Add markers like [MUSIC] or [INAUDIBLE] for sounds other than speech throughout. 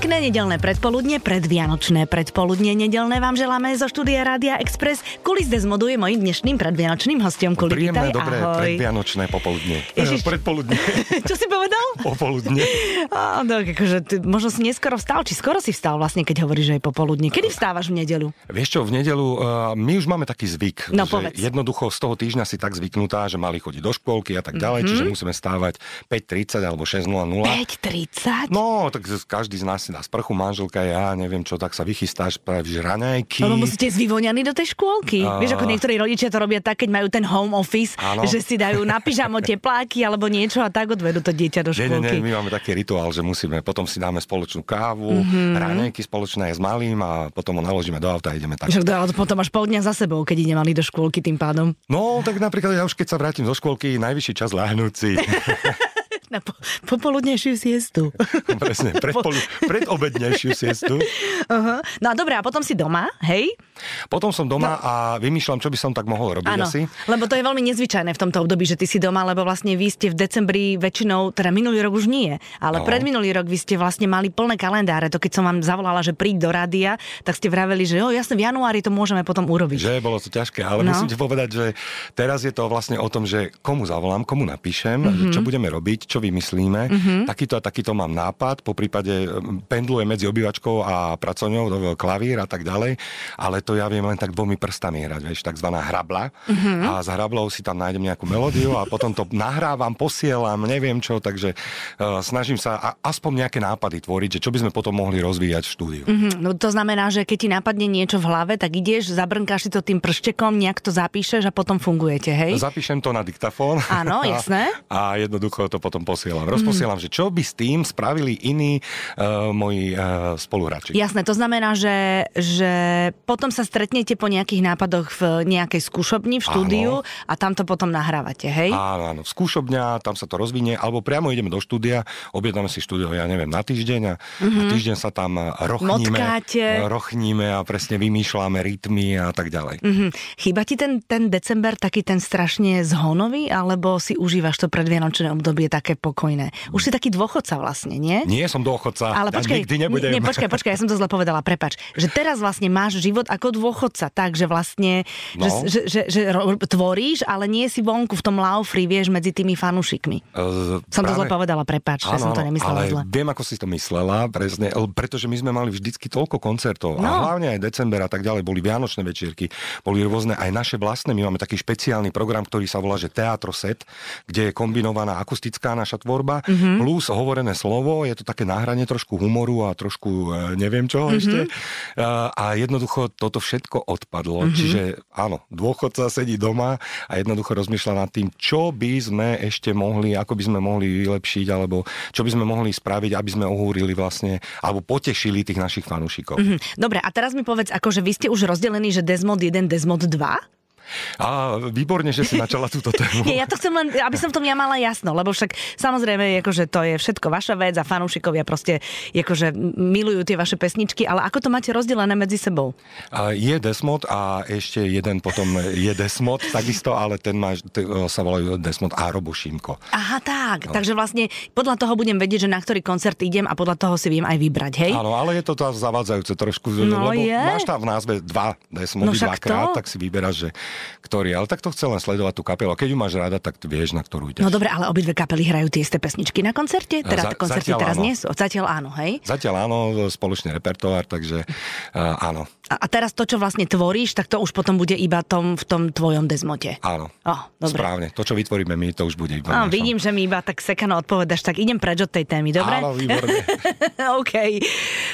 Pekné nedelné predpoludne, predvianočné predpoludne nedelné vám želáme zo štúdia Rádia Express. Kulis Desmodu je mojim dnešným predvianočným hostom. Kuli, Príjemné, dobré ahoj. predvianočné popoludne. [LAUGHS] Ježiš. Eh, Predpoludne. [LAUGHS] Čo si povedal? [LAUGHS] popoludne. Á, no, akože, ty, možno si neskoro vstal, či skoro si vstal vlastne, keď hovoríš, že je popoludne. Kedy vstávaš v nedelu? Vieš čo, v nedelu uh, my už máme taký zvyk, No, že povedz. jednoducho z toho týždňa si tak zvyknutá, že mali chodiť do škôlky a tak ďalej, Mhm. čiže musíme stávať 5.30 alebo 6.00. 5.30? No, tak každý z nás si dá sprchu, manželka, ja neviem čo, tak sa vychystáš, pravíš raňajky. Lebo musíte ísť vyvoňaní do tej škôlky. A- Vieš, ako niektorí rodičia to robia tak, keď majú ten home office, Áno. že si dajú na pyžamo tepláky [LAUGHS] alebo niečo a tak odvedú to dieťa do Nie, nie, škôlky. nie, my máme taký rituál, že musíme, potom si dáme spoločnú kávu, Mhm. mm-hmm. raňajky spoločné s malým a potom ho naložíme do auta a ideme tak. Však to, ale potom máš pol dňa za sebou, keď ide mali do škôlky tým pádom. No, tak napríklad ja už keď sa vrátim zo škôlky, najvyšší čas láhnuť si. [LAUGHS] Na po, popoludnejšiu siestu. [LAUGHS] Presne, predpolu, predobednejšiu siestu. uh-huh. No a dobré, a potom si doma, hej? Potom som doma a vymýšľam, čo by som tak mohol robiť Áno, asi. lebo to je veľmi nezvyčajné v tomto období, že ty si doma, lebo vlastne vy ste v decembri väčšinou, teda minulý rok už nie, ale No. predminulý rok vy ste vlastne mali plné kalendáre. To keď som vám zavolala, že príď do rádia, tak ste vraveli, že jo, jasne, v januári to môžeme potom urobiť. Že bolo to ťažké, ale No. no. musím ti povedať, že teraz je to vlastne o tom, že komu zavolám, komu napíšem, Mhm. mm-hmm. čo budeme robiť, čo vymyslíme. Mm-hmm. Takýto a takýto mám nápad, po prípade em, pendlujem medzi obývačkou a pracovňou, do klavír a tak ďalej, ale to ja viem len tak dvomi prstami hrať, vieš, takzvaná hrabla. Mhm. Mm-hmm. A s hrablou si tam nájdem nejakú melódiu a potom to nahrávam, posielam, neviem čo, takže uh, snažím sa a, aspoň nejaké nápady tvoriť, že čo by sme potom mohli rozvíjať v štúdiu. Mhm, No to znamená, že keď ti napadne niečo v hlave, tak ideš, zabrnkáš si to tým prštekom, nejak to zapíšeš a potom fungujete, hej? Zapíšem to na diktafón. Áno, [LAUGHS] jasné. A jednoducho to potom posielam. Rozposielam, že čo by s tým spravili iní uh, moji uh, spoluhráči. Jasné, to znamená, že, že potom sa stretnete po nejakých nápadoch v nejakej skúšobni v štúdiu a tam to potom nahrávate, hej? Áno, áno, skúšobňa, tam sa to rozvinie, alebo priamo ideme do štúdia, objednáme si štúdio, ja neviem, na týždeň a, mm-hmm. týždeň sa tam rochníme, Motkáte. rochníme a presne vymýšľame rytmy a tak ďalej. Mhm. Chýba ti ten, ten december taký ten strašne zhonový, alebo si užívaš to predvianočné obdobie také pokojné? Už si taký dôchodca vlastne, nie? Nie som dôchodca, Ale ja počkaj, nikdy nebudem. Nie, počkaj, počkaj, ja som to zle povedala, prepač. Že teraz vlastne máš život ako dôchodca, tak, že vlastne, No. že, že, že, že tvoríš, ale nie si vonku v tom laufri, vieš, medzi tými fanúšikmi. Eh, Som to práve- zle povedala, prepač, že som to nemyslela ale zle. viem, ako si to myslela, presne, pretože my sme mali vždycky toľko koncertov No. a hlavne aj december a tak ďalej, boli vianočné večierky, boli rôzne aj naše vlastné, my máme taký špeciálny program, ktorý sa volá, že Teatro Set, kde je kombinovaná akustická naša tvorba, Mhm. mm-hmm. plus hovorené slovo, je to také nahranie trošku humoru a trošku e, neviem čoho Mhm. mm-hmm. ešte. A, a jednoducho toto všetko odpadlo, Mhm. mm-hmm. čiže áno, dôchodca sedí doma a jednoducho rozmýšľa nad tým, čo by sme ešte mohli, ako by sme mohli vylepšiť, alebo čo by sme mohli spraviť, aby sme ohúrili vlastne, alebo potešili tých našich fanúšikov. Mm-hmm. Mhm. Dobre, a teraz mi povedz, akože vy ste už rozdelení, že Desmod 1, Desmod 2? A výborne, že si načala túto tému. Nie, ja to chcem len, aby som tom ja mala jasno, lebo však samozrejme, akože to je všetko vaša vec a fanúšikovia proste akože milujú tie vaše pesničky, ale ako to máte rozdelené medzi sebou? A je Desmod a ešte jeden potom je Desmod, takisto, ale ten má, t- sa volajú Desmod a Robošímko. Aha, tak. No. Takže vlastne podľa toho budem vedieť, že na ktorý koncert idem a podľa toho si viem aj vybrať, hej? Áno, ale je to tá zavádzajúce trošku, No lebo je. máš tam v názve dva No Desmody však dvakrát, to. tak si vyberáš, že ktorý. Ale tak to chce len sledovať tú kapelu. A keď ju máš rada, tak vieš, na ktorú ideš. No dobre, ale obidve kapely hrajú tie isté pesničky na koncerte? Teda Za- koncerty zatiaľ teraz áno. nie sú. Zatiaľ áno, hej? Zatiaľ áno, spoločný repertoár, takže uh, áno, A, teraz to, čo vlastne tvoríš, tak to už potom bude iba tom, v tom tvojom Desmote. áno. Oh, dobre. Správne. To, čo vytvoríme my, to už bude iba No, našom. vidím, že mi iba tak sekano odpovedaš, tak idem preč od tej témy, dobre? Áno, výborne. [LAUGHS] OK.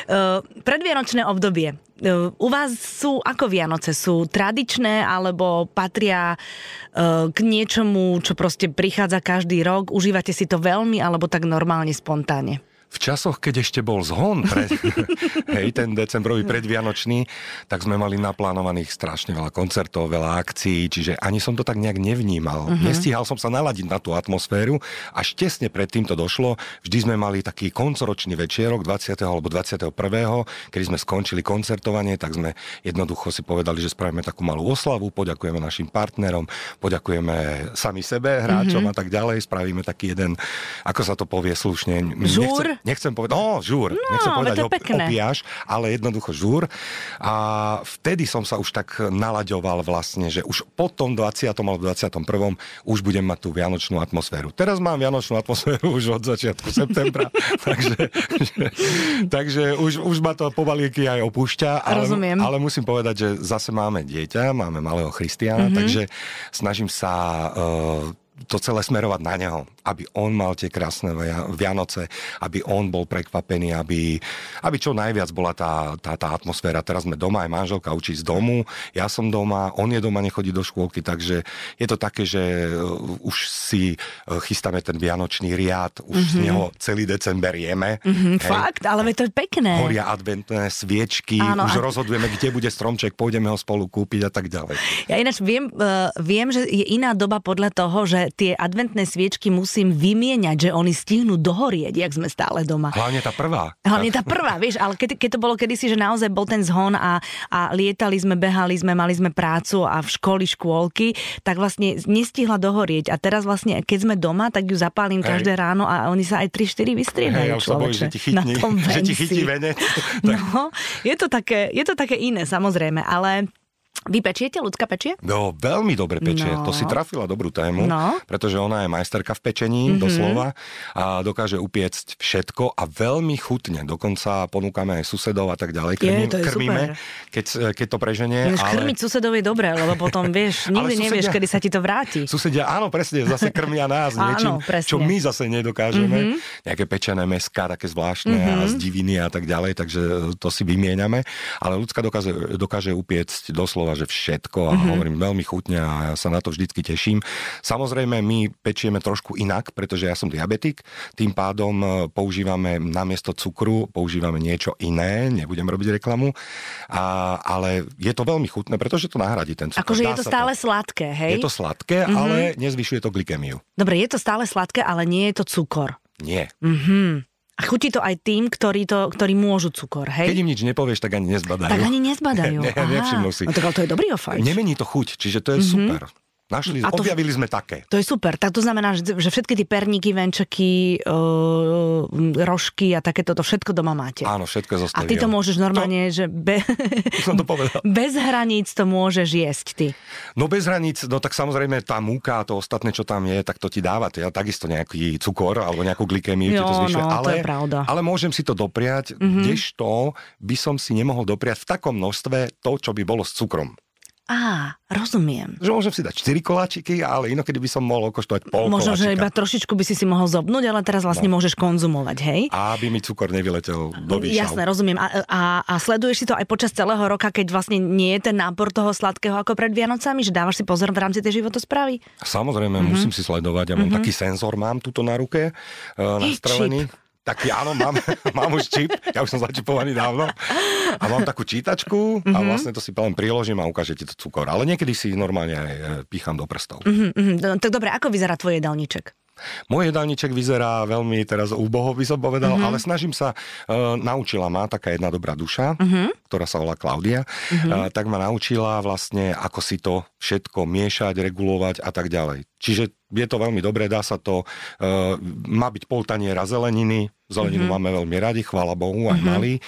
Uh, predvianočné obdobie. Uh, u vás sú ako Vianoce? Sú tradičné alebo patria uh, k niečomu, čo proste prichádza každý rok? Užívate si to veľmi alebo tak normálne, spontánne? V časoch, keď ešte bol zhon, pred, [LAUGHS] hej, ten decembrový predvianočný, tak sme mali naplánovaných strašne veľa koncertov, veľa akcií, čiže ani som to tak nejak nevnímal. Uh-huh. Nestíhal som sa naladiť na tú atmosféru, až tesne predtým to došlo. Vždy sme mali taký koncoročný večierok 20. alebo 21. Kedy sme skončili koncertovanie, tak sme jednoducho si povedali, že spravíme takú malú oslavu, poďakujeme našim partnerom, poďakujeme sami sebe, hráčom uh-huh. a tak ďalej, spravíme taký jeden, ako sa to povie slušne, Žúr? nechcem povedať, no, žúr, No, nechcem povedať op- opiaš, ale jednoducho žúr. A vtedy som sa už tak nalaďoval vlastne, že už po tom 20. alebo 21. už budem mať tú vianočnú atmosféru. Teraz mám vianočnú atmosféru už od začiatku septembra, [LAUGHS] takže, že, takže už, už ma to pomalieky aj opúšťa. Ale, Rozumiem. ale musím povedať, že zase máme dieťa, máme malého Christiana, mm-hmm. takže snažím sa uh, to celé smerovať na neho, aby on mal tie krásne Via- Vianoce, aby on bol prekvapený, aby, aby čo najviac bola tá, tá, tá atmosféra. Teraz sme doma, aj manželka učí z domu, ja som doma, on je doma, nechodí do škôlky, takže je to také, že uh, už si uh, chystáme ten vianočný riad, už mm-hmm. z neho celý december jeme. Hm, fakt, ale to je pekné. Horia adventné sviečky, Áno, už a- rozhodujeme, kde bude stromček, pôjdeme ho spolu kúpiť a tak ďalej. Ja ináč viem, uh, viem, že je iná doba podľa toho, že tie adventné sviečky musím vymieňať, že oni stihnú dohorieť, jak sme stále doma. Hlavne tá prvá. Hlavne tá prvá, vieš, ale keď, keď to bolo kedysi, že naozaj bol ten zhon a, a lietali sme, behali sme, mali sme prácu a v školy, škôlky, tak vlastne nestihla dohorieť. A teraz vlastne, keď sme doma, tak ju zapálim Hej. každé ráno a oni sa aj 3-4 vystriedajú. Hej, bojím, že ti človeče, na že ti chytí venec. [LAUGHS] No, je to, také, je to také iné, samozrejme, ale vy pečiete, ľudská pečie? No, veľmi dobre pečie. No. To si trafila dobrú tému, No. pretože ona je majsterka v pečení, mm-hmm. doslova, a dokáže upiecť všetko a veľmi chutne. Dokonca ponúkame aj susedov a tak ďalej. Je, to je krmíme, super. keď, keď to preženie. Ináč ale... krmiť susedov je dobré, lebo potom [LAUGHS] vieš, nikdy susedia- nevieš, kedy sa ti to vráti. Susedia, áno, presne, zase krmia nás [LAUGHS] Áno, niečím, presne. čo my zase nedokážeme. Mm-hmm. Nejaké pečené meska, také zvláštne mm-hmm. a z diviny a tak ďalej, takže to si vymieňame. Ale ľudská dokáže, dokáže upiecť doslova, že všetko a mm-hmm. hovorím veľmi chutne a ja sa na to vždycky teším. Samozrejme, my pečieme trošku inak, pretože ja som diabetik, tým pádom e, používame namiesto cukru, používame niečo iné, nebudem robiť reklamu, a, ale je to veľmi chutné, pretože to nahradí ten cukor. Akože je to stále sladké, hej? Je to sladké, mm-hmm. ale nezvyšuje to glykemiu. Dobre, je to stále sladké, ale nie je to cukor. Nie. Mhm. A chutí to aj tým, ktorí, to, ktorí môžu cukor, hej? Keď im nič nepovieš, tak ani nezbadajú. Tak ani nezbadajú. [LAUGHS] Ne, nevšimnú si. No tak ale to je dobrý ofajč. Nemení to chuť, čiže to je mm-hmm. super. Našli, A to- objavili sme také. To je super. Tak to znamená, že, všetky tie perníky, venčeky, uh, rožky a takéto, to všetko doma máte. Áno, všetko je zo A ty to môžeš normálne, že be, [LAUGHS] som to povedal. bez hraníc to môžeš jesť ty. No bez hraníc, no tak samozrejme tá múka a to ostatné, čo tam je, tak to ti dáva ja, takisto nejaký cukor alebo nejakú glykemiu ti to Jo, zvyšuje. no, to ale, je pravda. Ale môžem si to dopriať, mm-hmm. kdežto by som si nemohol dopriať v takom množstve to, čo by bolo s cukrom. Á, rozumiem. Že môžem si dať 4 koláčiky, ale inokedy by som mohol okoštovať pol Možno, že koláčika. iba trošičku by si si mohol zobnúť, ale teraz vlastne môžeš konzumovať, hej? Aby mi cukor nevyletel do výšav. Jasné, rozumiem. A, a, a sleduješ si to aj počas celého roka, keď vlastne nie je ten nápor toho sladkého ako pred Vianocami, že dávaš si pozor v rámci tej životosprávy? Samozrejme, mm-hmm. musím si sledovať. Ja mám mm-hmm. taký senzor, mám tuto na ruke, uh, nastrelený. Taký, áno, mám, [LAUGHS] mám už čip, ja už som začipovaný dávno. A mám takú čítačku a vlastne to si len priložím a ukáže ti to cukor. Ale niekedy si normálne aj e, pícham do prstov. Mhm, mhm. No, Tak dobre, ako vyzerá tvoj jedálniček? Môj jedálniček vyzerá veľmi teraz úboho, by som povedal, mm-hmm. ale snažím sa, uh, naučila ma taká jedna dobrá duša, mm-hmm. ktorá sa volá Klaudia, mm-hmm. uh, tak ma naučila vlastne, ako si to všetko miešať, regulovať a tak ďalej. Čiže je to veľmi dobré, dá sa to, uh, má byť pol taniera zeleniny, zeleninu mm-hmm. máme veľmi radi, chvála Bohu, aj mm-hmm. malý,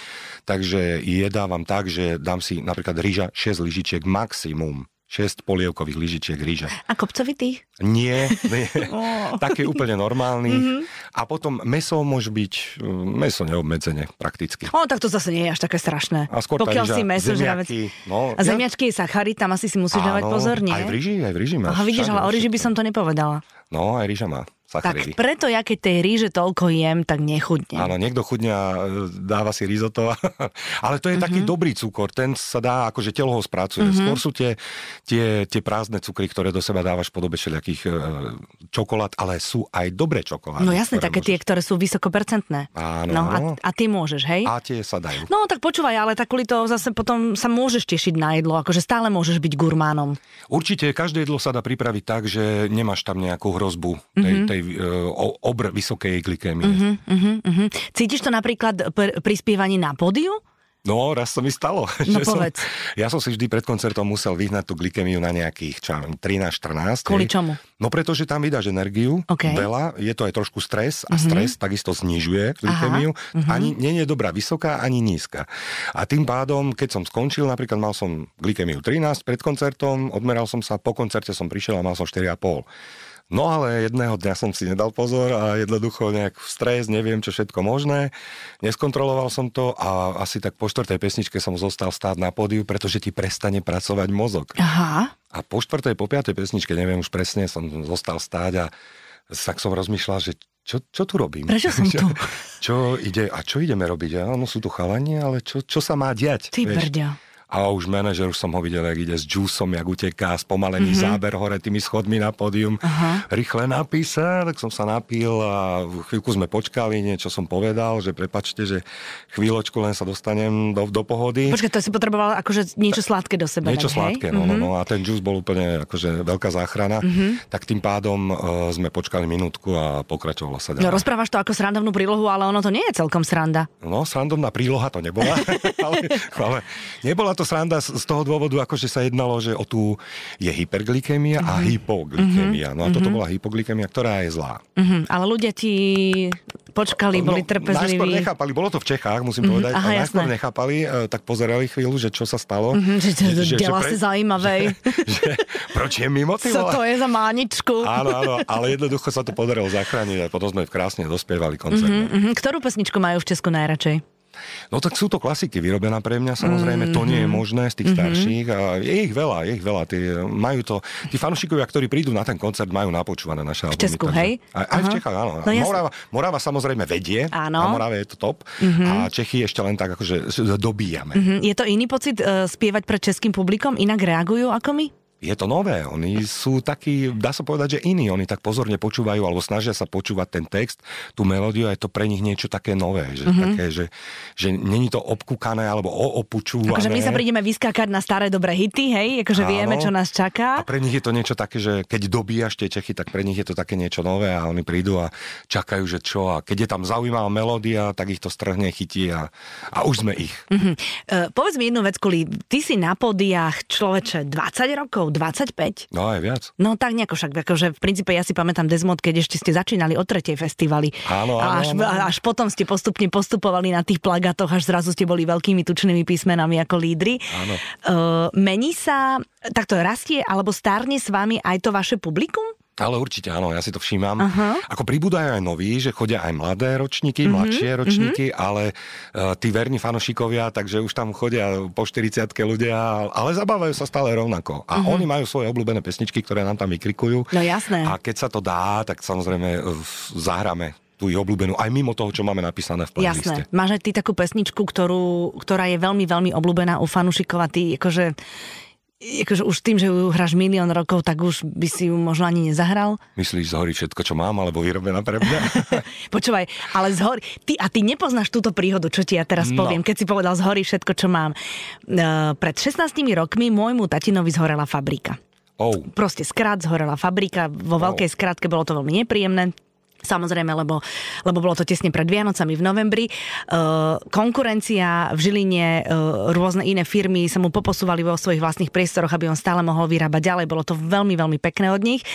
takže jedávam tak, že dám si napríklad rýža 6 lyžičiek maximum. 6 polievkových lyžičiek rýže. A kopcovitý? Nie, nie. [LAUGHS] [LAUGHS] taký úplne normálny. Mm-hmm. A potom meso môže byť, mm, meso neobmedzenie prakticky. O, tak to zase nie je až také strašné. A skôr Pokiaľ si meso zemiaky, no, A ja- zemiačky je sacharit, tam asi si musíš dávať pozor, nie? Aj v ríži, aj v ríži máš. Aha, vidíš, ale o ríži by som to nepovedala. No, aj rýža má sacharidy. Tak preto ja, keď tej ríže toľko jem, tak nechudnem. Áno, niekto chudne a e, dáva si risotto. [LAUGHS] Ale to je mm-hmm. taký Mhm. dobrý cukor, ten sa dá, akože telo ho spracuje. Mm-hmm. Skôr sú tie, tie, tie prázdne cukry, ktoré do seba dávaš v podobe všelijakých e, čokolád, ale sú aj dobré čokolády. No ktoré také tie, ktoré sú vysokopercentné. Áno, No a, a ty môžeš, hej? A tie sa dajú. No tak počúvaj, ale tak kvôli to zase potom sa môžeš tešiť na jedlo, akože stále môžeš byť gurmánom. Určite každé jedlo sa dá pripraviť tak, že nemáš tam nejakú hrozbu tej, Mhm. mm-hmm. tej uh, obr vysokej glykémie. Mm-hmm. Uh-huh, uh-huh. Cítiš to napríklad pr- pri spievaní na pódiu? No, raz to mi stalo. [LAUGHS] No som, ja som si vždy pred koncertom musel vyhnať tú glykemiu na nejakých čo, ja viem, 13-14. Kvôli čomu? No pretože tam vydáš energiu, OK. veľa, je to aj trošku stres a stres takisto znižuje glykemiu. Ani nie je dobrá vysoká, ani nízka. A tým pádom, keď som skončil, napríklad mal som glykemiu 13 pred koncertom, odmeral som sa, po koncerte som prišiel a mal som 4,5. No ale jedného dňa som si nedal pozor a jednoducho nejak stres, neviem čo všetko možné. Neskontroloval som to a asi tak po štvrtej pesničke som zostal stáť na pódiu, pretože ti prestane pracovať mozog. Aha. A po štvrtej, po piatej pesničke, neviem už presne, som zostal stáť a tak som rozmýšľal, že čo, čo tu robím? Prečo som [LAUGHS] tu? Čo ide, a čo ideme robiť? Áno, sú tu chalani, ale čo, čo sa má diať? Ty brďo. A už manažer, už som ho videl, jak ide s džúsom, jak uteká, spomalený Mhm. mm-hmm. záber hore tými schodmi na pódium. Aha. Rýchle napísa, tak som sa napil a chvíľku sme počkali, niečo som povedal, že prepačte, že chvíľočku len sa dostanem do, do pohody. Počkaj, to si potreboval akože niečo sladké do seba. Niečo dať, sladké, hej? no, no, Mhm. no. A ten džús bol úplne akože veľká záchrana. Tak tým pádom uh, sme počkali minútku a pokračovalo sa No ďalej. rozprávaš to ako srandovnú prílohu, ale ono to nie je celkom sranda. No, srandovná príloha to nebola, [LAUGHS] ale, ale nebola to sranda z z toho dôvodu, akože sa jednalo, že o tú je hyperglykémia a hypoglykémia. No a toto bola hypoglykemia, ktorá je zlá. Mhm, ale ľudia ti počkali, boli No, Najskôr trpezliví. nechápali, bolo to v Čechách, musím povedať, aha, najskôr jasné. nechápali, e, tak pozerali chvíľu, že čo sa stalo. Mhm, že to dela si zaujímavej. [LAUGHS] že, proč je mimo ty Co to je za máničku? Áno, áno, ale jednoducho sa to podarilo zachrániť a potom sme krásne dospievali koncert. Mm-hmm. Mhm, Ktorú pesničku majú v Česku najradšej? No tak sú to klasiky, vyrobená pre mňa samozrejme, to nie je možné z tých starších a je ich veľa, je ich veľa. Tí, majú to, tí fanúšikovia, ktorí prídu na ten koncert, majú napočúvané naše albumy. Česku, takže- hej? Aj, aj v. Čechách, áno. No. Morava, Morava samozrejme vedie, Áno. na Morave je to top a Čechy ešte len tak akože dobíjame. Mhm, Je to iný pocit uh, spievať pred českým publikom? Inak reagujú ako my? Je to nové, oni sú takí, dá sa povedať, že iní, oni tak pozorne počúvajú alebo snažia sa počúvať ten text, tú melódiu a je to pre nich niečo také nové, že, mm-hmm. také, že, že není to obkúkané alebo oopučúvané. Akože my sa prídeme vyskákať na staré dobré hity, hej? Akože Áno. vieme, čo nás A čaká. pre nich je to niečo také, že keď dobíjaš tie Čechy, tak pre nich je to také niečo nové a oni prídu a čakajú, že čo. A keď je tam zaujímavá melódia, tak ich to strhne, chytí a, a už sme ich. Mhm. Uh, povedz mi jednu vec, Kuli, ty si na pódiách človeče 20 rokov, 25? No aj viac. No tak nejako však, akože v princípe ja si pamätám Desmod, keď ešte ste začínali o tretej festivali. Áno, a áno, až, áno. a až potom ste postupne postupovali na tých plagátoch, až zrazu ste boli veľkými tučnými písmenami ako lídry. Áno. Uh, mení sa, takto rastie alebo stárne s vami aj to vaše publikum? Ale určite áno, ja si to všímam. Aha. Ako pribúdajú aj noví, že chodia aj mladé ročníky, Mhm, mladšie ročníky, ale uh, tí verní fanošikovia, takže už tam chodia po 40 ľudia, ale zabávajú sa stále rovnako. A oni majú svoje obľúbené pesničky, ktoré nám tam vykrikujú. Mhm. No jasné. A keď sa to dá, tak samozrejme uh, zahráme tú ich obľúbenú, aj mimo toho, čo máme napísané v playliste. Jasné. Máš aj ty takú pesničku, ktorú, ktorá je veľmi, veľmi obľúbená u fanúšikov a ty akože akože už tým, že ju hráš milión rokov, tak už by si ju možno ani nezahral. Myslíš, zhorí všetko, čo mám, alebo vyrobená pre mňa? [LAUGHS] Počúvaj, ale zhorí, ty, a ty nepoznáš túto príhodu, čo ti ja teraz No. poviem, keď si povedal zhorí všetko, čo mám. Uh, pred 16 rokmi môjmu tatinovi zhorela fabrika. oh, Proste skrát zhorela fabrika, vo Wow. veľkej skrátke bolo to veľmi nepríjemné. Samozrejme, lebo, lebo bolo to tesne pred Vianocami v novembri. Uh, konkurencia v Žiline, uh, rôzne iné firmy sa mu poposúvali vo svojich vlastných priestoroch, aby on stále mohol vyrábať ďalej. Bolo to veľmi, veľmi pekné od nich.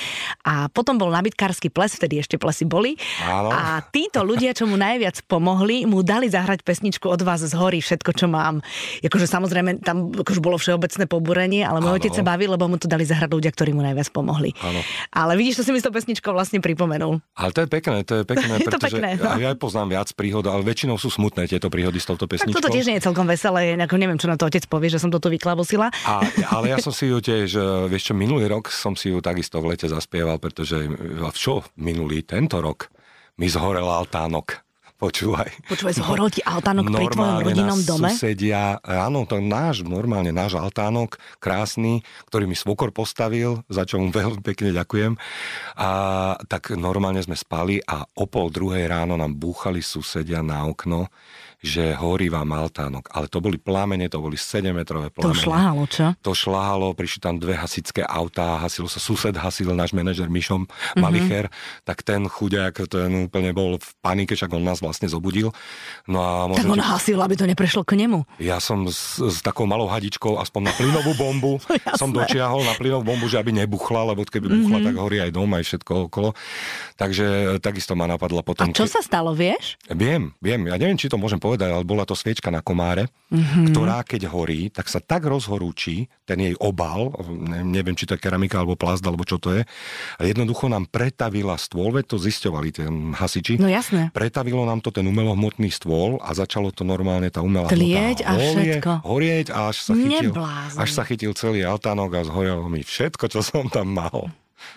A potom bol nabitkársky ples, vtedy ešte plesy boli. Áno. A títo ľudia, čo mu najviac pomohli, mu dali zahrať pesničku od vás z hory všetko, čo mám. Akože samozrejme, tam akože bolo všeobecné pobúrenie, ale môj otec sa bavil, lebo mu to dali zahrať ľudia, ktorí mu najviac pomohli. Áno. Ale vidíš, to si mi s tou pesničkou vlastne pripomenul. Ale to je pekné, to je pekné, [LAUGHS] Je to pretože pekné, no. ja poznám viac príhod, ale väčšinou sú smutné tieto príhody s touto Tak pesničkou. toto tiež nie je celkom veselé, ako neviem, čo na to otec povie, že som to tu vyklabosila. A, ale ja som si ju tiež, e, vieš čo, minulý rok som si ju takisto v lete zaspieval, pretože a čo minulý, tento rok mi zhorel altánok. Počúvaj. Počúvaj, zhorol ti altánok pri tvojom Normálne rodinnom dome? susedia, áno, to náš, normálne náš altánok, krásny, ktorý mi svokor postavil, za čo mu [LAUGHS] veľmi pekne ďakujem. A tak normálne sme spali a o pol druhej ráno nám búchali susedia na okno, že horí vám altánok. Ale to boli plamene, to boli 7-metrové To plamene. šláhalo, čo? To šláhalo, prišli tam dve hasičské autá, hasilo sa, sused hasil, náš manažer Mišom Mhm. Malicher, tak ten chuďák, ten úplne bol v panike, však on nazval vlastne zobudil. No a tak on hasil, aby to neprešlo k nemu. Ja som s, s takou malou hadičkou aspoň na plynovú bombu [LAUGHS] som dočiahol na plynovú bombu, že aby nebuchla, lebo keby buchla, mm-hmm. tak horí aj dom, aj všetko okolo. Takže takisto ma napadla potom. A čo sa stalo, vieš? Viem, viem. Ja neviem, či to môžem povedať, ale bola to sviečka na komáre, mm-hmm. ktorá keď horí, tak sa tak rozhorúči, ten jej obal, neviem, či to je keramika alebo plast, alebo čo to je, a jednoducho nám pretavila stôl, veď to zisťovali ten hasiči. No jasné. Pretavilo nám to ten umelohmotný stôl a začalo to normálne tá umelá Tlieť a všetko. Horieť a až sa chytil, až sa chytil celý altánok a zhorelo mi všetko, čo som tam mal.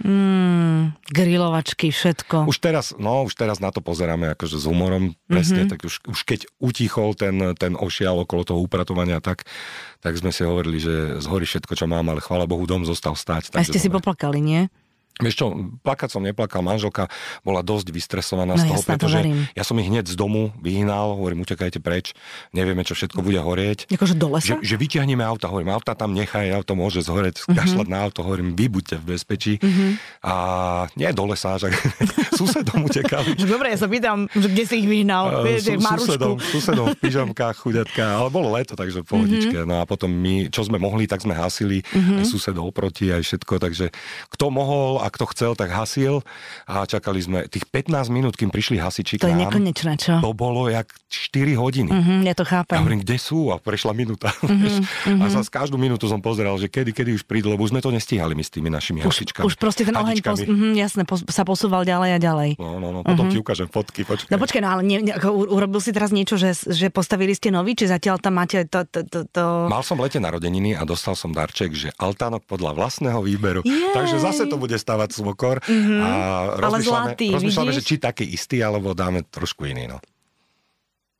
Mm, grilovačky, všetko. Už teraz, no, už teraz na to pozeráme akože s humorom, presne, mm-hmm. tak už, už keď utichol ten, ten ošial okolo toho upratovania, tak, tak sme si hovorili, že zhorí všetko, čo mám, ale chvála Bohu, dom zostal stať. A ste si poplakali, nie? Vieš čo, plakať som neplakal, manželka bola dosť vystresovaná no, z toho, pretože to ja som ich hneď z domu vyhnal, hovorím, utekajte preč, nevieme, čo všetko bude horieť. Akože do lesa? Že, že vyťahneme auta, hovorím, auta tam nechaj, auto môže zhoreť, uh-huh. kašľať na auto, hovorím, vy buďte v bezpečí. Uh-huh. A nie do lesa, že [LAUGHS] susedom utekali. Dobre, ja sa pýtam, že kde si ich vyhnal, uh, vieš, susedom, susedom v pyžamkách, chudatka, ale bolo leto, takže v pohodičke. Uh-huh. No a potom my, čo sme mohli, tak sme hasili, uh-huh. aj susedov oproti, aj všetko, takže kto mohol a kto chcel, tak hasil a čakali sme tých 15 minút, kým prišli hasiči To je nekonečné, čo? To bolo jak 4 hodiny. Uh-huh, ja to chápem. Ja hovorím, kde sú? A prešla minúta. [LAUGHS] Uh-huh. A za každú minútu som pozeral, že kedy, kedy už prídu, lebo už sme to nestíhali my s tými našimi už, hasičkami. Už proste ten oheň, pos- uh-huh, jasne, pos- sa posúval ďalej a ďalej. No, no, no, potom uh-huh. ti ukážem fotky, počkaj. No počkaj, no ale ne, ne, ako, urobil si teraz niečo, že, že postavili ste nový, či zatiaľ tam máte to, to, to, to... Mal som lete narodeniny a dostal som darček, že altánok podľa vlastného výberu. Jej. Takže zase to bude stavať svokor. Mm-hmm. A rozmýšľame, zlatý, rozmýšľame že či taký istý, alebo dáme trošku iný. No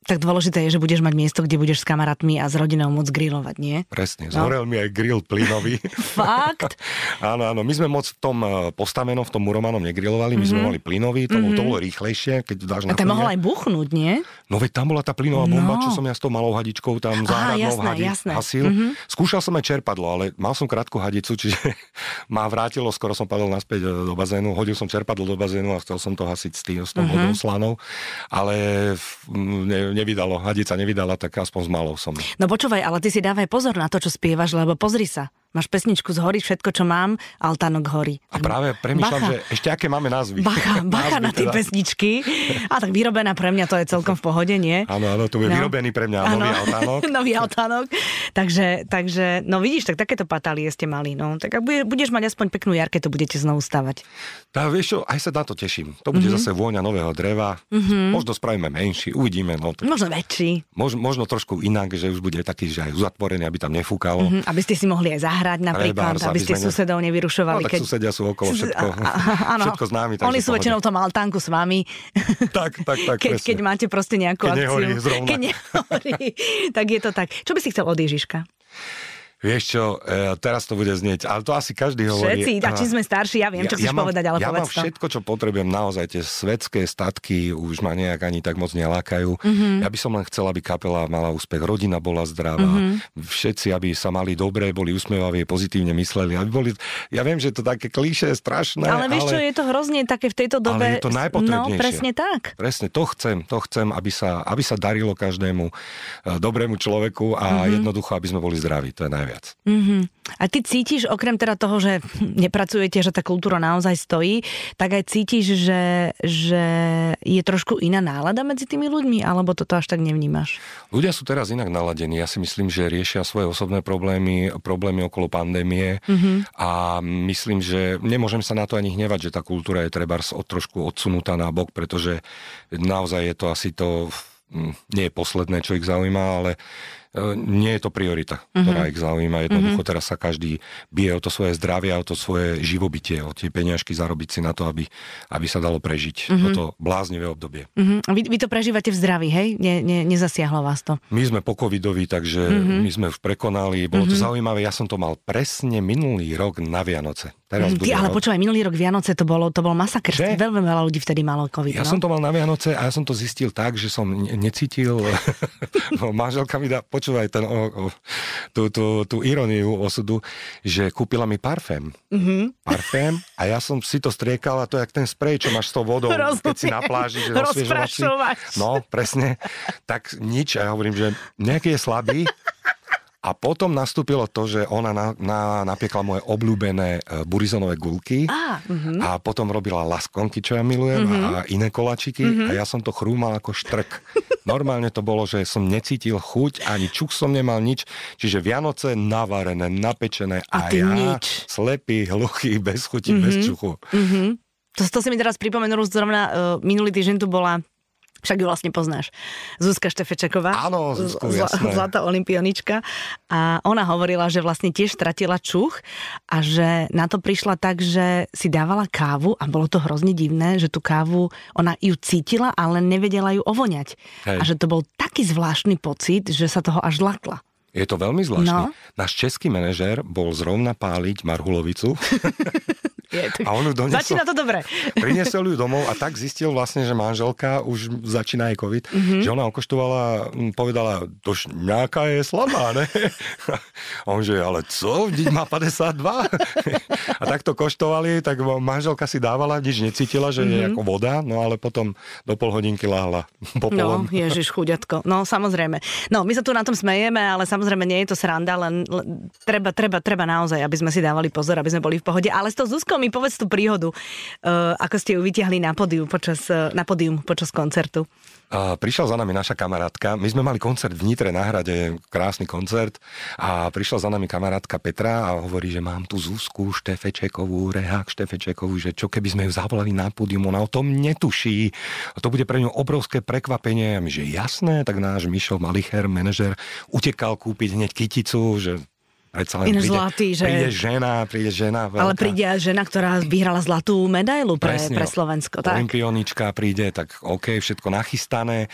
tak dôležité je, že budeš mať miesto, kde budeš s kamarátmi a s rodinou môcť grilovať, nie? Presne, no. zhorel no. mi aj grill plynový. [LAUGHS] [LAUGHS] Fakt? áno, áno, my sme moc v tom eh, postavenom, v tom muromanom negrilovali, my mm-hmm. sme mhm. mali plynový, to, mm-hmm. to bolo rýchlejšie, keď dáš na A ten mohol aj buchnúť, nie? No veď tam bola tá plynová bomba, no. čo som ja s tou malou hadičkou tam záhradnou jasné, hadi, jasné. hasil. Mm-hmm. Skúšal som aj čerpadlo, ale mal som krátku hadicu, čiže [LAUGHS] ma vrátilo, skoro som padol naspäť eh, do bazénu, hodil som čerpadlo do bazénu a chcel som to hasiť s tým, s tou mm-hmm. vodou slanou, ale ne, nevydalo, hadica nevydala, tak aspoň s malou som. No počúvaj, ale ty si dávaj pozor na to, čo spievaš, lebo pozri sa. Máš pesničku Zhorí všetko, čo mám, Altánok horí. A práve premýšľam, bacha. že ešte aké máme názvy. Bacha, [LAUGHS] bacha na tie teda. pesničky. A tak vyrobená pre mňa to je celkom v pohode, nie? Áno, áno, to je no. vyrobený pre mňa ano. nový Altánok. [LAUGHS] nový Altánok. Takže, takže, no vidíš, tak takéto patálie ste mali. No. Tak ak budeš mať aspoň peknú jarke, to budete znovu stavať. Tak vieš čo, aj sa na to teším. To bude mm-hmm. zase vôňa nového dreva. Mm-hmm. Možno spravíme menší, uvidíme. No, možno väčší. Možno, možno trošku inak, že už bude taký, že aj uzatvorený, aby tam nefúkalo. Mm-hmm. Aby ste si mohli aj zahrať napríklad aby ste ne... susedov nevyrušovali. No, tak keď... susedia sú okolo všetko, áno, [LAUGHS] všetko známi. Oni sú väčšinou v tom altánku s vami. [LAUGHS] Tak, tak, tak. keď, keď máte proste nejakú keď akciu. Nehorí zrovna. Keď nehorí, [LAUGHS] tak je to tak. Čo by si chcel od Ježiška? Vieš čo, e, teraz to bude znieť, ale to asi každý hovorí. Všetci, a čím sme starší, ja viem, čo ja, chceš ja mám, povedať, ale ja mám všetko, čo potrebujem, naozaj tie svetské statky už ma nejak ani tak moc nelákajú. Mm-hmm. Ja by som len chcel, aby kapela mala úspech, rodina bola zdravá, mm-hmm. všetci, aby sa mali dobre, boli usmievaví, pozitívne mysleli, aby boli, ja viem, že to také klíše, strašné. Ale vieš čo, je to hrozne také v tejto dobe. Ale je to najpotrebnejšie. No, presne tak. Presne, to chcem, to chcem, aby sa, aby sa darilo každému uh, dobrému človeku a mm-hmm. jednoducho, aby sme boli zdraví, to je najviac. Mm-hmm. A ty cítiš, okrem teda toho, že nepracujete, že tá kultúra naozaj stojí, tak aj cítiš, že, že je trošku iná nálada medzi tými ľuďmi, alebo toto až tak nevnímaš? Ľudia sú teraz inak naladení. Ja si myslím, že riešia svoje osobné problémy, problémy okolo pandémie mm-hmm. a myslím, že nemôžem sa na to ani hnevať, že tá kultúra je treba trošku odsunutá na bok, pretože naozaj je to asi to hm, nie je posledné, čo ich zaujíma, ale nie je to priorita, ktorá uh-huh. ich zaujíma. Jednoducho uh-huh. teraz sa každý bije o to svoje zdravie, o to svoje živobytie, o tie peniažky zarobiť si na to, aby, aby sa dalo prežiť uh-huh. toto bláznivé obdobie. Uh-huh. Vy, vy to prežívate v zdraví, hej? Ne, ne, nezasiahlo vás to? My sme po covidovi, takže uh-huh. my sme už prekonali. Bolo uh-huh. to zaujímavé, ja som to mal presne minulý rok na Vianoce. Teraz Ty, ale rok. počúvaj, minulý rok Vianoce to bolo, to bol masakr. Že? Veľmi veľa ľudí vtedy malo COVID. Ja no? som to mal na Vianoce a ja som to zistil tak, že som necítil, [LAUGHS] no manželka mi dá, poč- počúvaj ten, o, o, tú, tú, tú ironiu osudu, že kúpila mi parfém. Mm-hmm. Parfém a ja som si to striekal a to je jak ten sprej, čo máš s tou vodou, Rozumiem. keď si na pláži, že [LAUGHS] No, presne. Tak nič. A ja hovorím, že nejaký je slabý, a potom nastúpilo to, že ona na, na, napiekla moje obľúbené e, burizonové gulky ah, uh-huh. a potom robila laskonky, čo ja milujem, uh-huh. a iné kolačiky uh-huh. a ja som to chrúmal ako štrk. [LAUGHS] Normálne to bolo, že som necítil chuť, ani čuk som nemal nič, čiže Vianoce navarené, napečené a, a ja nič. slepý, hluchý, bez chuti, uh-huh. bez čuchu. Uh-huh. To, to si mi teraz pripomenul, zrovna uh, minulý týždeň tu bola však ju vlastne poznáš. Zuzka Štefečeková. Áno, Zuzku, jasné. Zlatá olimpionička. A ona hovorila, že vlastne tiež stratila čuch a že na to prišla tak, že si dávala kávu a bolo to hrozne divné, že tú kávu, ona ju cítila, ale nevedela ju ovoňať. Hej. A že to bol taký zvláštny pocit, že sa toho až zlatla. Je to veľmi zvláštne. No. Náš český manažér bol zrovna páliť marhulovicu. [LAUGHS] Je, a on ju donesol, Začína to dobre. [LAUGHS] Priniesol ju domov a tak zistil vlastne, že manželka už začína aj COVID, mm-hmm. že ona okoštovala, povedala, to nejaká je slabá, ne? [LAUGHS] A on že, ale co, Vždyť má 52. [LAUGHS] A tak to koštovali, tak manželka si dávala, nič necítila, že mm-hmm. je mhm. ako voda, no ale potom do pol hodinky láhla popolom. No, ježiš, chuďatko. No, samozrejme. No, my sa tu na tom smejeme, ale samozrejme nie je to sranda, len treba, treba, treba naozaj, aby sme si dávali pozor, aby sme boli v pohode. Ale s tou Zuzkou Zuzko, mi povedz tú príhodu, uh, ako ste ju vytiahli na pódium počas, uh, na pódium počas koncertu. A prišla za nami naša kamarátka. My sme mali koncert v Nitre na hrade, krásny koncert. A prišla za nami kamarátka Petra a hovorí, že mám tu Zuzku Štefečekovú, Rehák Štefečekovú, že čo keby sme ju zavolali na pódium, ona o tom netuší. A to bude pre ňu obrovské prekvapenie. A my, že jasné, tak náš Mišo Malicher, manažer, utekal kúpiť hneď kyticu, že Predsa len príde, zlatý, že... príde žena, príde žena veľká. Ale príde žena, ktorá vyhrala zlatú medailu pre, pre Slovensko. Tak? Olimpionička príde, tak OK, všetko nachystané.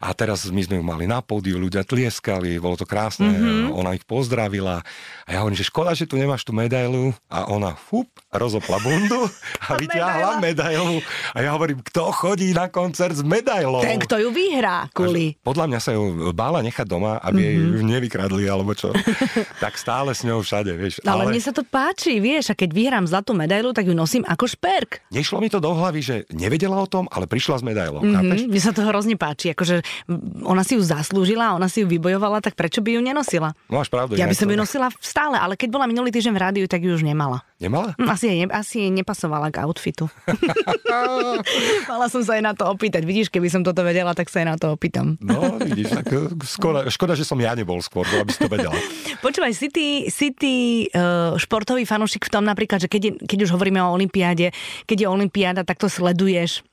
A teraz my sme ju mali na pódiu, ľudia tlieskali, bolo to krásne, mm-hmm. ona ich pozdravila. A ja hovorím, že škoda, že tu nemáš tú medailu. A ona, fup, rozopla bundu [LAUGHS] a vyťahla medailu. A ja hovorím, kto chodí na koncert s medailou? Ten, kto ju vyhrá, kuli. Podľa mňa sa ju bála nechať doma, aby mm-hmm. ju nevykradli, alebo čo. [LAUGHS] tak stále s ňou všade, vieš. No, ale, ale mne sa to páči, vieš, a keď vyhrám zlatú medailu, tak ju nosím ako šperk. Nešlo mi to do hlavy, že nevedela o tom, ale prišla s medailou. Mm-hmm. Mne sa to hrozne páči, akože ona si ju zaslúžila, ona si ju vybojovala, tak prečo by ju nenosila? No, máš pravdu. Ja by som ju nosila stále, ale keď bola minulý týždeň v rádiu, tak ju už nemala. Nemala? Hm, asi jej, asi jej nepasovala k outfitu. [LAUGHS] Mala som sa aj na to opýtať. Vidíš, keby som toto vedela, tak sa aj na to opýtam. no, vidíš, tak eh, škoda, škoda, že som ja nebol skôr, aby si to vedela. [LAUGHS] Počúvaj, si ty, si ty uh, športový fanúšik v tom napríklad, že keď, je, keď už hovoríme o olympiáde, keď je olympiáda, tak to sleduješ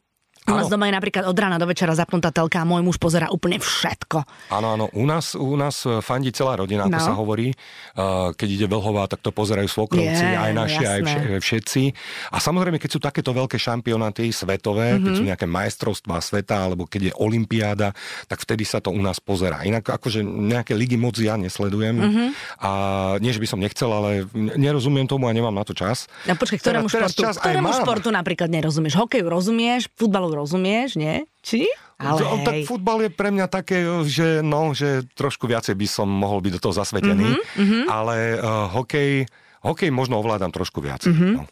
u nás doma je napríklad od rána do večera zapnutá telka a môj muž pozera úplne všetko. Áno, áno. U nás, u nás e, fandí celá rodina, ako no. sa hovorí. Uh, keď ide Vlhová, tak to pozerajú svokrovci, je, aj naši, jasné. aj všetci. A samozrejme, keď sú takéto veľké šampionáty svetové, mm-hmm. keď sú mhm. nejaké majstrovstvá sveta, alebo keď je olympiáda, tak vtedy sa to u nás pozerá. Inak akože nejaké ligy moc ja nesledujem. Mm-hmm. A nie, že by som nechcel, ale nerozumiem tomu a nemám na to čas. A počkaj, ktorému, teraz, športu, teraz ktorému športu napríklad nerozumieš? Hokeju rozumieš, futbalu rozumieš, nie? Či? Ale hej. tak futbal je pre mňa také, že no, že trošku viacej by som mohol byť do toho zasvetený, mm-hmm, ale uh, hokej, hokej možno ovládam trošku viac. Mm-hmm. No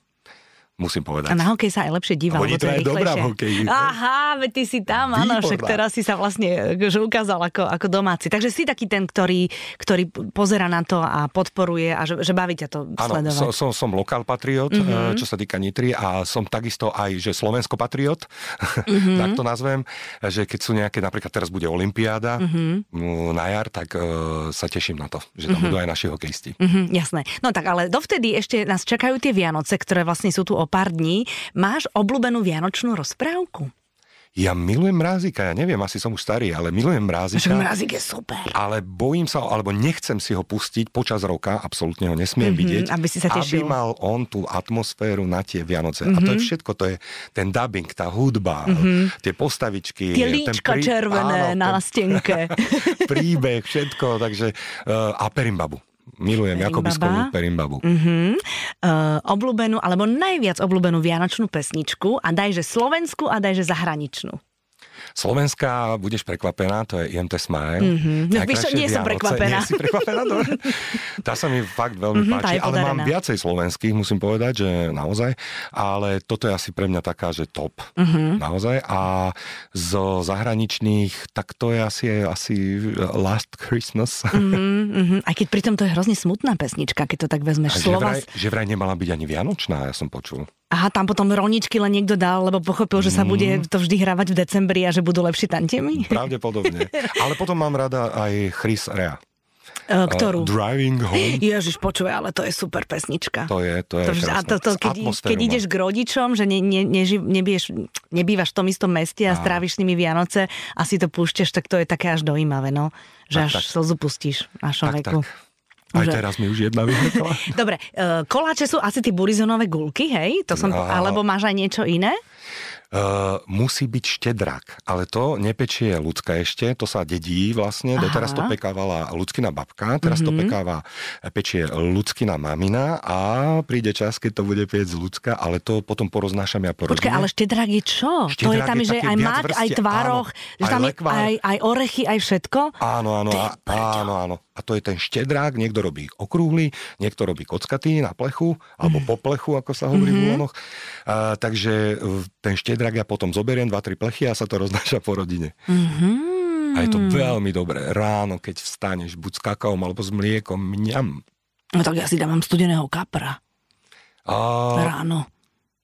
musím povedať. A na hokej sa aj lepšie díva. Oni to je dobrá v hokeji. Aha, veď ty si tam, áno, však teraz si sa vlastne že ukázal ako, ako domáci. Takže si taký ten, ktorý, ktorý pozera na to a podporuje a že, že baví ťa to ano, sledovať. Som, som, som lokál patriot, mm-hmm. čo sa týka Nitry a som takisto aj, že Slovensko patriot, mm-hmm. [LAUGHS] tak to nazvem, že keď sú nejaké, napríklad teraz bude Olympiáda mm-hmm. na jar, tak uh, sa teším na to, že tam mm-hmm. budú aj naši hokejisti. Mm-hmm, jasné. No tak ale dovtedy ešte nás čakajú tie Vianoce, ktoré vlastne sú tu o pár dní. Máš obľúbenú vianočnú rozprávku? Ja milujem mrázika, ja neviem, asi som už starý, ale milujem mrázika. [LAUGHS] Mrázik je super. Ale bojím sa, alebo nechcem si ho pustiť počas roka, absolútne ho nesmiem mm-hmm, vidieť. Aby si sa tešil. Aby mal on tú atmosféru na tie Vianoce. Mm-hmm. A to je mhm. všetko, to je ten dubbing, tá hudba, mm-hmm. tie postavičky. Tie líčka prí... červené áno, na stenke. [LAUGHS] príbeh, všetko, takže uh, a Perimbabu. Milujem Jakobiskovú Perimbabu. Uh-huh. Uh, obľúbenú, alebo najviac obľúbenú vianočnú pesničku a dajže slovenskú a dajže zahraničnú. Slovenská, budeš prekvapená, to je IMT Smile. Mhm. No, víš nie som Vianoce. prekvapená. Nie si prekvapená, dobre. [LAUGHS] Tá sa mi fakt veľmi Mhm, tá páči, ale mám viacej slovenských, musím povedať, že naozaj. Ale toto je asi pre mňa taká, že top. Mhm. Naozaj. A zo zahraničných, tak to je asi, asi Last Christmas. Mhm, mhm. Aj keď pritom to je hrozne smutná pesnička, keď to tak A vezmeš. že, Slova... vraj, že vraj nemala byť ani Vianočná, ja som počul. Aha, tam potom rolničky len niekto dal, lebo pochopil, že sa Mm. bude to vždy hravať v decembri a že budú lepšie tantiemy. Pravdepodobne. [LAUGHS] Ale potom mám rada aj Chris Rea. E, Ktorú? Uh, driving home. Ježiš, počuje, ale to je super pesnička. To je, to je To, a to, to, keď, keď ideš k rodičom, že ne, ne, neži, nebiješ, nebývaš v tom istom meste a Á. stráviš s nimi Vianoce a si to púšťaš, tak to je také až dojímavé, no. Že Tak, až tak. slzu pustíš na človeku. tak. Aj Že- teraz mi už jedna [LAUGHS] vyhrkla. Dobre, e, koláče sú asi tie burizonové gulky, hej? To som, Á. alebo máš aj niečo iné? Uh, musí byť štedrak, ale to nepečie ľudská ešte, to sa dedí vlastne, Aha. doteraz to pekávala ľudskina babka, teraz Mhm. to pekáva, pečie ľudskina mamina a príde čas, keď to bude piec ľudská, ale to potom poroznášam ja po Počkaj, ale štedrak je čo? to je tam, je že aj mak, aj tvároch, áno, že aj tam lekvár. aj, aj orechy, aj všetko? Áno, áno, Ty áno, áno. A to je ten štedrák, niekto robí okrúhly, niekto robí kockatý na plechu, alebo Mhm. po plechu, ako sa hovorí v Úlonoch. A, takže e, ten štedrák ja potom zoberiem, dva, tri plechy a sa to roznáša po rodine. Mhm. A je to veľmi dobré. Ráno, keď vstaneš, buď s kakaom alebo s mliekom, mňam. No tak ja si dávam studeného kapra A, ráno.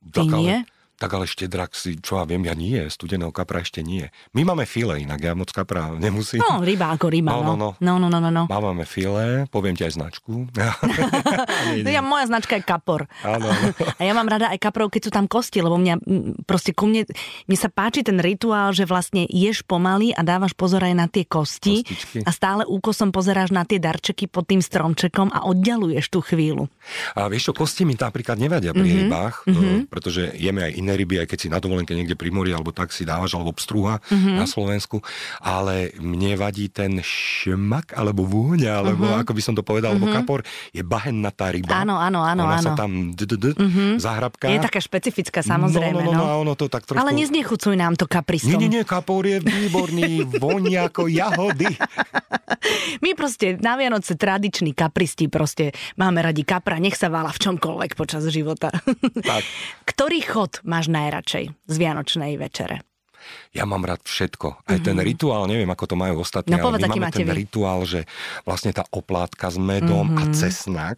Ty tak nie? Ale, tak ale štedrak si, čo ja viem, ja nie, studeného kapra ešte nie. My máme file, inak ja moc kapra nemusím. No, ryba ako ryba, No, no. no, No, no, no, no. no. Máme file, poviem ti aj značku. [LAUGHS] No, ja, moja značka je kapor. Áno, áno. [LAUGHS] A ja mám rada aj kaprov, keď sú tam kosti, lebo mňa proste ku mne, mne sa páči ten rituál, že vlastne ješ pomaly a dávaš pozor aj na tie kosti Kostičky. a stále úkosom pozeráš na tie darčeky pod tým stromčekom a oddialuješ tú chvíľu. A vieš čo, kosti mi napríklad nevadia pri Mhm, rybách, mm-hmm. pretože jeme aj iné ryby, aj keď si na dovolenke niekde pri mori, alebo tak si dávaš, alebo pstruha Mhm. mm-hmm. na Slovensku, ale mne vadí ten šmak, alebo vôňa, alebo mm-hmm. ako by som to povedal, alebo kapor, je bahennatá ryba. Mhm. Áno, áno, áno, Ona sa áno. tam d- d- d- zahrabká. Je taká špecifická, samozrejme. No, no, no, no. no, ono to tak trošku... Ale neznechucuj nám to kapristom. Nie, nie, nie, kapor je výborný, [LAUGHS] voní ako jahody. My proste na Vianoce tradiční kapristi proste máme radi kapra, nech sa vála v čomkoľvek počas života. Tak. Ktorý chod máš najradšej z Vianočnej večere? Ja mám rád všetko. Aj ten rituál, neviem, ako to majú ostatní, Mhm. No povedz, ale my máme ten vy. rituál, že vlastne tá oplátka s medom Mhm. a cesnak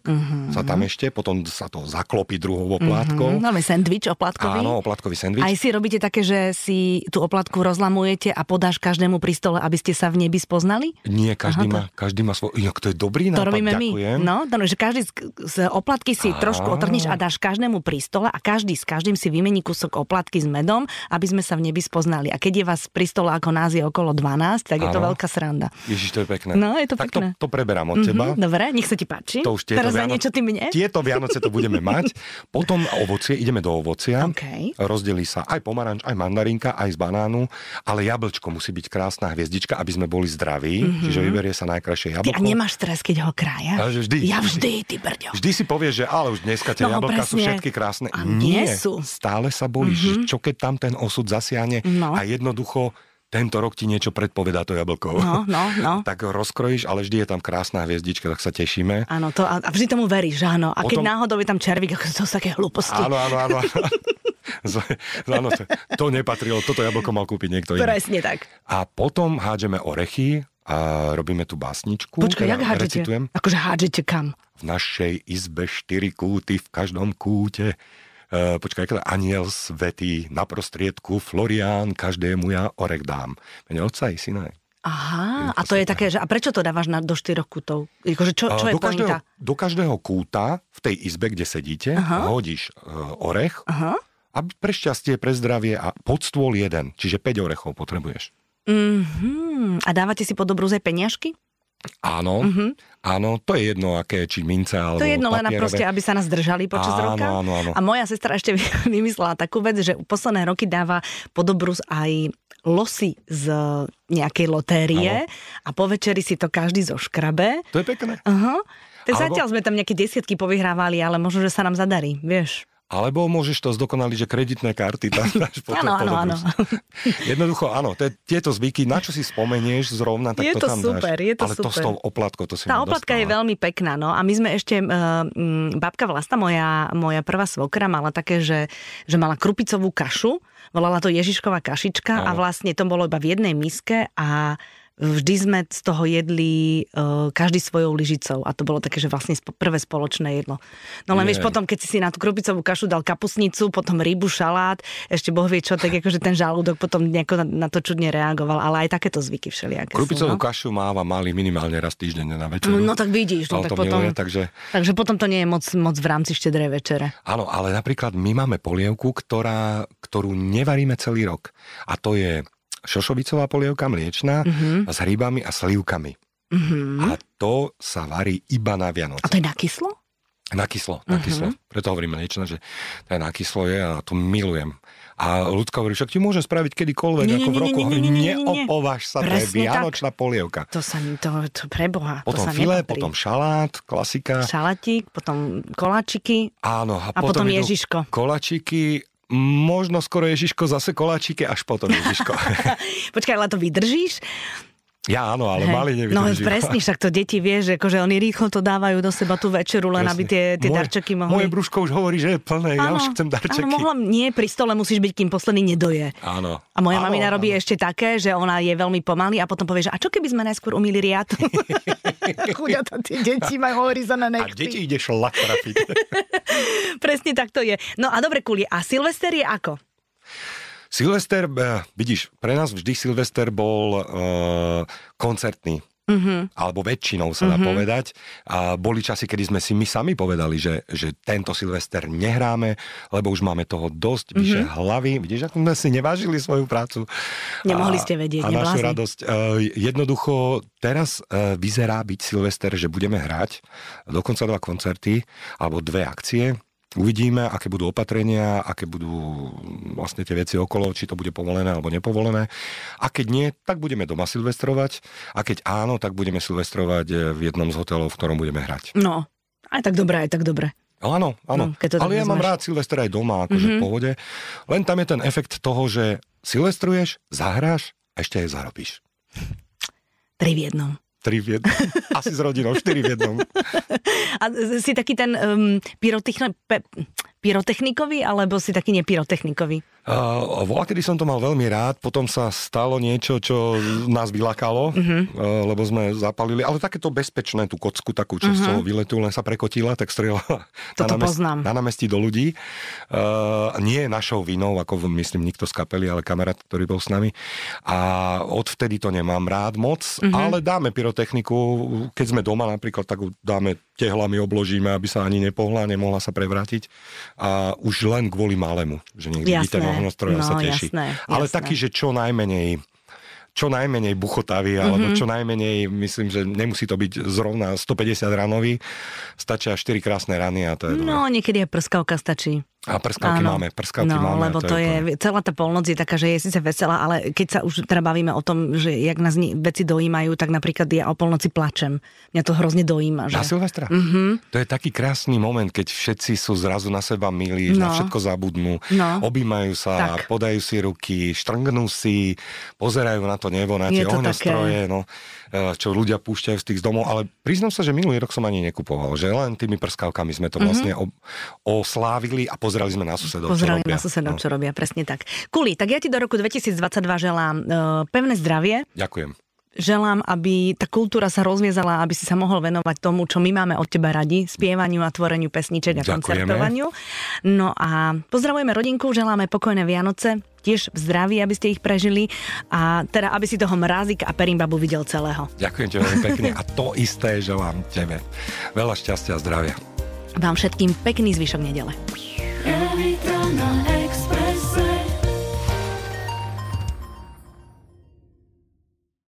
sa tam ešte, potom sa to zaklopí druhou oplátkou. Máme sendvič oplatkový. Áno, oplátkový sendvič. Aj si robíte také, že si tú oplatku rozlamujete a podáš každému pri stole, aby ste sa v nebi spoznali? Nie, každý, Aha, má, každý má svoj... Inak to je dobrý To nápad, robíme ďakujem. my. No, to, že každý z, z oplatky si Á. trošku otrhneš a dáš každému pri stole a každý s každým si vymení kúsok oplatky s medom, aby sme sa v nebi spoznali. A keď je vás pri stole ako nás je okolo 12, tak je to veľká sranda. Ježiš, to je pekné. No, je to tak pekné. To, to preberám od teba. Mhm, dobre, nech sa ti páči. To už tieto Teraz Vianoce- niečo ty mne. Tieto Vianoce to budeme mať. [LAUGHS] Potom ovocie, ideme do ovocia. OK. Rozdelí sa aj pomaranč, aj mandarinka, aj z banánu, ale jablčko musí byť krásna hviezdička, aby sme boli zdraví. Mm-hmm. Čiže vyberie sa najkrajšie Mhm. Ty jablko. a nemáš stres, keď ho krája? Že vždy, Ja vždy. ty brďo. Vždy si povieš, že ale už dneska tie No, jablka sú presne. všetky krásne. A nie sú. Stále sa bojíš, mm-hmm. čo keď tam ten osud zasiahne No. a jednoducho tento rok ti niečo predpovedá to jablko. No, no, no. [LAUGHS] tak rozkrojíš, ale vždy je tam krásna hviezdička, tak sa tešíme. Áno, to, a a vždy tomu veríš, áno. A keď Potom- náhodou je tam červík, to sú také hlúposti. Áno, áno, áno. [LAUGHS] áno. To, to nepatrilo, toto jablko mal kúpiť niekto iný. Presne tak. A potom hádžeme orechy a robíme tú básničku. Počkaj, teda jak hádžete? recitujem. Akože hádžete kam? V našej izbe štyri kúty, v každom kúte. Uh, počkaj, ako aniel svetý, na prostriedku Florián, každému ja orech dám. Mene otca i syna. Aha, a to je také, že a prečo to dávaš na, do štyroch kútov? Akože čo, čo A je do, každého, pointa? do každého kúta v tej izbe, kde sedíte, Aha. hodíš uh, orech Aha. a pre šťastie, pre zdravie a pod stôl jeden, čiže 5 orechov potrebuješ. Mhm. A dávate si pod dobrú peniažky? Áno, áno, to je jedno, aké, či mince alebo. To je jedno len proste, aby sa nás držali počas Áno, roka. áno, áno. A moja sestra ešte [LAUGHS] vymyslela takú vec, že posledné roky dáva podobrus aj losy z nejakej lotérie a po večeri si to každý zoškrabe. To je pekné. Aha. Tak Alebo- zatiaľ sme tam nejaké desiatky povyhrávali, ale možno, že sa nám zadarí, vieš. Alebo môžeš to zdokonaliť, že kreditné karty tam [LAUGHS] dáš potom. Áno, áno, áno. [LAUGHS] Jednoducho, áno, te, tieto zvyky, na čo si spomenieš zrovna, tak je to, to tam super, dáš. Je to Ale super. to s tou oplatkou, to si Tá oplatka je dostala. veľmi pekná, no a my sme ešte, uh, m, babka Vlasta, moja, moja prvá svokra, mala také, že, že mala krupicovú kašu, volala to Ježišková kašička a Áno. vlastne to bolo iba v jednej miske a vždy sme z toho jedli uh, každý svojou lyžicou a to bolo také, že vlastne spo- prvé spoločné jedlo. No len vieš, potom keď si si na tú krupicovú kašu dal kapusnicu, potom rybu, šalát, ešte boh vie čo, tak akože ten žalúdok potom nejako na, na to čudne reagoval, ale aj takéto zvyky všelijaké Krupicovú sú. No? kašu máva mali minimálne raz týždenne na večeru. No tak vidíš, no tak to potom... miluje, takže... Takže potom to nie je moc, moc v rámci štedrej večere. Áno, ale napríklad my máme polievku, ktorá, ktorú nevaríme celý rok. A to je šošovicová polievka mliečná Mhm. s rybami a slivkami. Mhm. A to sa varí iba na Vianoce. A to je na kyslo? Na kyslo, na kyslo. Preto hovorím mliečna, že to je na kyslo je a to milujem. A ľudská hovorí, však ti môže spraviť kedykoľvek, Nie, nie, ako v nie, roku. nie, nie, nie. Neopováž sa, to je Presne tak. vianočná polievka. To sa, to, to preboha, Potom to sa filé, nepatrí. potom šalát, klasika. Šalatík, potom koláčiky Áno, a, a potom, idú Ježiško. Kolačiky, možno skoro Ježiško, zase koláčiky, až potom Ježiško. [LAUGHS] [LAUGHS] Počkaj, ale to vydržíš? Ja áno, ale Hej. mali No nevydrží. presne, však to deti vie, že akože oni rýchlo to dávajú do seba tú večeru, len aby tie, tie Moje- darčeky Moje mohli... brúško už hovorí, že je plné, ja už chcem darčeky. Áno, mohla, nie, pri stole musíš byť, kým posledný nedoje. Áno. A moja Áno, mamina robí áno. ešte také, že ona je veľmi pomalý a potom povie, že a čo keby sme najskôr umýli riad? [LAUGHS] Chuďata tie deti majú horizoné A nechty. deti ide šlak trafiť. [LAUGHS] Presne tak to je. No a dobre, Kuli, a Silvester je ako? Silvester, eh, vidíš, pre nás vždy Silvester bol uh, koncertný. Mhm. alebo väčšinou sa dá povedať. A boli časy, kedy sme si my sami povedali, že, že tento Silvester nehráme, lebo už máme toho dosť, vyše hlavy. Vidíš, ako sme si nevážili svoju prácu. Nemohli A- ste vedieť, A našu radosť. Uh, jednoducho, teraz vyzerá byť Silvester, že budeme hrať dokonca dva koncerty, alebo dve akcie. Uvidíme, aké budú opatrenia, aké budú vlastne tie veci okolo, či to bude povolené alebo nepovolené. A keď nie, tak budeme doma silvestrovať. A keď áno, tak budeme silvestrovať eh, v jednom z hotelov, v ktorom budeme hrať. No, aj tak dobre, aj tak dobre. Áno, áno. No, to Ale ja mám rád Silvester aj doma, akože Mhm. v pohode. Len tam je ten efekt toho, že silvestruješ, zahráš a ešte aj zarobíš. Tri v jednom. Tri v jednom. [LAUGHS] Asi s rodinou, štyri v jednom. A si taký ten um, pyrotechni- pe- pyrotechnikový, alebo si taký nepyrotechnikový? Uh, voľa, kedy som to mal veľmi rád, potom sa stalo niečo, čo nás vylakalo, Mhm. uh, lebo sme zapalili, ale takéto bezpečné, tú kocku takú, čo z toho vyletu, len sa prekotila, tak strieľala [LAUGHS] Mhm. Na, poznám. na námestí do ľudí. Uh, nie je našou vinou, ako myslím nikto z kapely, ale kamarát, ktorý bol s nami. A odvtedy to nemám rád moc, Mhm. ale dáme pyrotechniku, keď sme doma napríklad, tak dáme tehlami obložíme, aby sa ani nepohla, nemohla sa prevrátiť. A už len kvôli malému, že niekde Jasné. vidíte ohňostroja No, sa teší. jasné, Ale jasné. taký, že čo najmenej čo najmenej buchotavý, alebo čo najmenej, myslím, že nemusí to byť zrovna 150 ranový, stačia 4 krásne rany a to je No, dobré. niekedy aj prskavka stačí. A prskavky Áno. máme, prskavky no, máme. lebo to je, úplne- celá tá polnoc je taká, že je síce veselá, ale keď sa už teda bavíme o tom, že jak nás veci dojímajú, tak napríklad ja o polnoci plačem. Mňa to hrozne dojíma. Že... Na Silvestra? Mhm. To je taký krásny moment, keď všetci sú zrazu na seba milí, No. na všetko zabudnú, No. objímajú sa, Tak. podajú si ruky, štrngnú si, pozerajú na to nebo, na tie ohňostroje, no, e, čo ľudia púšťajú z tých domov, ale priznám sa, že minulý rok som ani nekupoval, že len tými prskavkami sme to vlastne ob- oslávili a pozerali sme na susedov, čo Pozerali robia. na susedov, No, čo robia, presne tak. Kuli, tak ja ti do roku 2022 želám uh, pevné zdravie, Ďakujem. Želám, aby tá kultúra sa rozviezala, aby si sa mohol venovať tomu, čo my máme od teba radi, spievaniu a tvoreniu pesniček a Ďakujeme. koncertovaniu. No a pozdravujeme rodinku, želáme pokojné Vianoce, tiež v zdraví, aby ste ich prežili a teda, aby si toho mrázik a perimbabu videl celého. Ďakujem ti veľmi pekne a to isté želám tebe. Veľa šťastia a zdravia. Vám všetkým pekný zvyšok nedele.